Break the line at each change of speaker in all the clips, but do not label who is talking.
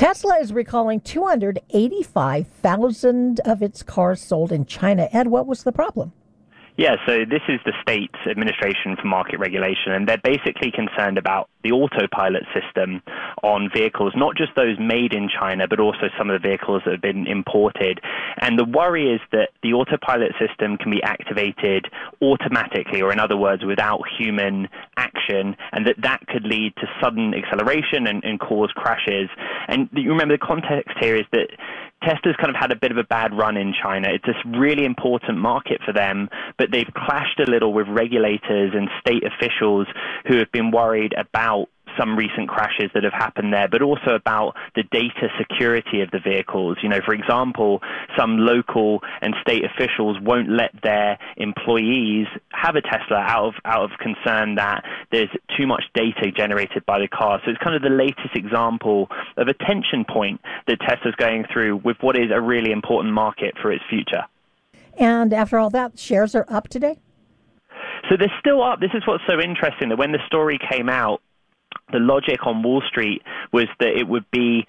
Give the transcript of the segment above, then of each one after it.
Tesla is recalling 285,000 of its cars sold in China. Ed, what was the problem?
Yeah, so this is the state's administration for market regulation, and they're basically concerned about the autopilot system on vehicles, not just those made in China, but also some of the vehicles that have been imported. And the worry is that the autopilot system can be activated automatically, or in other words, without human action, and that that could lead to sudden acceleration and, and cause crashes. And you remember the context here is that Tesla's kind of had a bit of a bad run in China. It's a really important market for them, but they've clashed a little with regulators and state officials who have been worried about some recent crashes that have happened there, but also about the data security of the vehicles. You know, for example, some local and state officials won't let their employees have a Tesla out of out of concern that there's too much data generated by the car. So it's kind of the latest example of a tension point that Tesla's going through with what is a really important market for its future.
And after all that, shares are up today?
So they're still up. This is what's so interesting that when the story came out, the logic on Wall Street was that it would be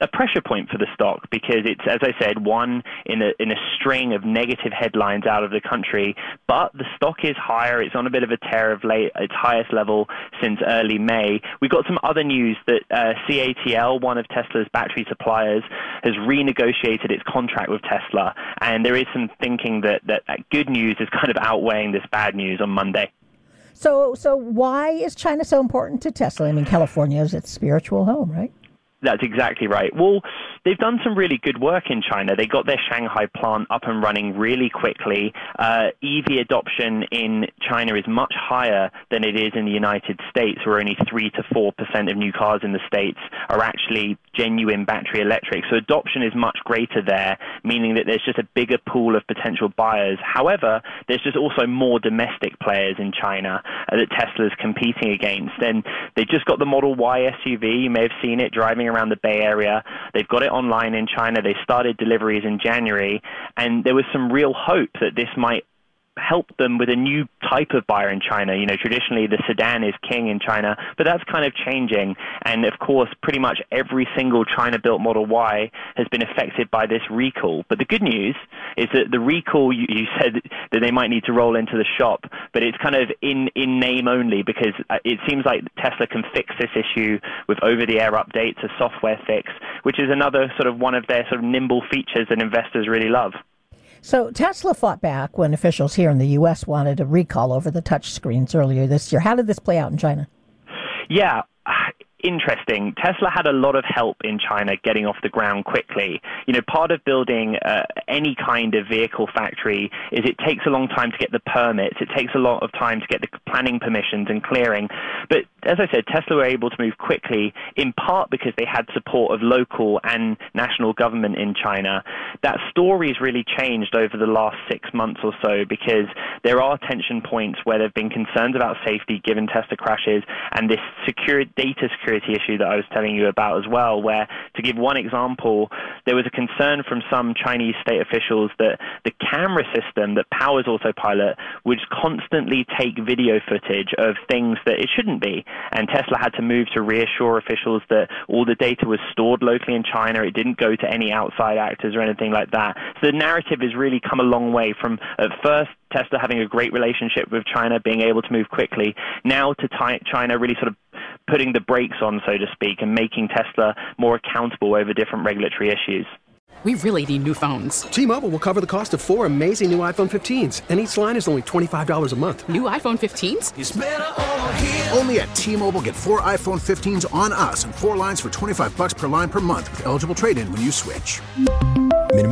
a pressure point for the stock because it's, as I said, one in a, in a string of negative headlines out of the country. But the stock is higher. It's on a bit of a tear of late, its highest level since early May. We got some other news that uh, CATL, one of Tesla's battery suppliers, has renegotiated its contract with Tesla. And there is some thinking that, that, that good news is kind of outweighing this bad news on Monday.
So, so why is China so important to Tesla? I mean, California is its spiritual home, right?
That's exactly right. Well, they've done some really good work in China. They got their Shanghai plant up and running really quickly. Uh, EV adoption in China is much higher than it is in the United States, where only 3 to 4% of new cars in the States are actually genuine battery electric. So adoption is much greater there, meaning that there's just a bigger pool of potential buyers. However, there's just also more domestic players in China uh, that Tesla is competing against. And they just got the Model Y SUV. You may have seen it driving around the Bay Area. They've got it online in China. They started deliveries in January, and there was some real hope that this might help them with a new type of buyer in China. You know, traditionally the sedan is king in China, but that's kind of changing. And of course, pretty much every single China-built Model Y has been affected by this recall. But the good news is that the recall you, you said that they might need to roll into the shop, but it's kind of in in name only because uh, it seems like Tesla can fix this issue with over-the-air updates, a software fix, which is another sort of one of their sort of nimble features that investors really love.
So Tesla fought back when officials here in the U.S. wanted a recall over the touchscreens earlier this year. How did this play out in China?
Yeah, interesting. Tesla had a lot of help in China getting off the ground quickly. You know, part of building uh, any kind of vehicle factory is it takes a long time to get the permits. It takes a lot of time to get the planning permissions and clearing. But as I said, Tesla were able to move quickly in part because they had support of local and national government in China. That story has really changed over the last six months or so because there are tension points where there have been concerns about safety given Tesla crashes and this secure, data security security issue that I was telling you about as well, where, to give one example, there was a concern from some Chinese state officials that the camera system that powers autopilot would constantly take video footage of things that it shouldn't be. And Tesla had to move to reassure officials that all the data was stored locally in China. It didn't go to any outside actors or anything like that. So the narrative has really come a long way from at first Tesla having a great relationship with China, being able to move quickly, now to China really sort of putting the brakes on, so to speak, and making Tesla more accountable over different regulatory issues.
We really need new phones.
T-Mobile will cover the cost of four amazing new iPhone 15s, and each line is only $25 a month.
New iPhone 15s?
Only at T-Mobile get four iPhone 15s on us and four lines for 25 bucks per line per month with eligible trade-in when you switch.